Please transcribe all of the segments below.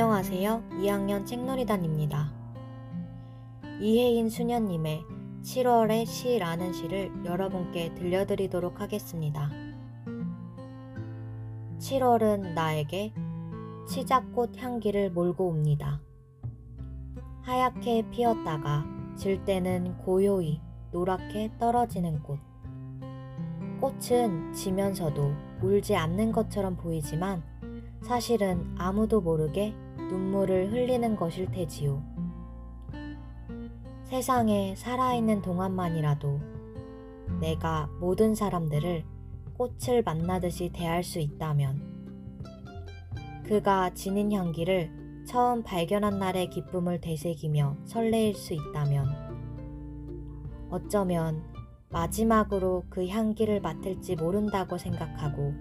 안녕하세요. 2학년 책놀이단입니다. 이혜인 수녀님의 7월의 시라는 시를 여러분께 들려드리도록 하겠습니다. 7월은 나에게 치자꽃 향기를 몰고 옵니다. 하얗게 피었다가 질 때는 고요히 노랗게 떨어지는 꽃. 꽃은 지면서도 울지 않는 것처럼 보이지만 사실은 아무도 모르게 눈물을 흘리는 것일 테지요. 세상에 살아있는 동안만이라도 내가 모든 사람들을 꽃을 만나듯이 대할 수 있다면 그가 지닌 향기를 처음 발견한 날의 기쁨을 되새기며 설레일 수 있다면 어쩌면 마지막으로 그 향기를 맡을지 모른다고 생각하고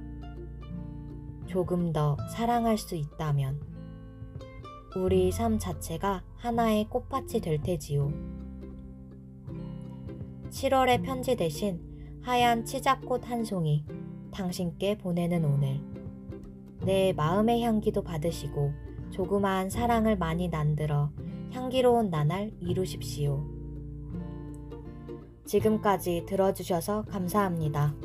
조금 더 사랑할 수 있다면 우리 삶 자체가 하나의 꽃밭이 될 테지요. 7월의 편지 대신 하얀 치자꽃 한 송이 당신께 보내는 오늘. 내 마음의 향기도 받으시고 조그마한 사랑을 많이 난들어 향기로운 나날 이루십시오. 지금까지 들어주셔서 감사합니다.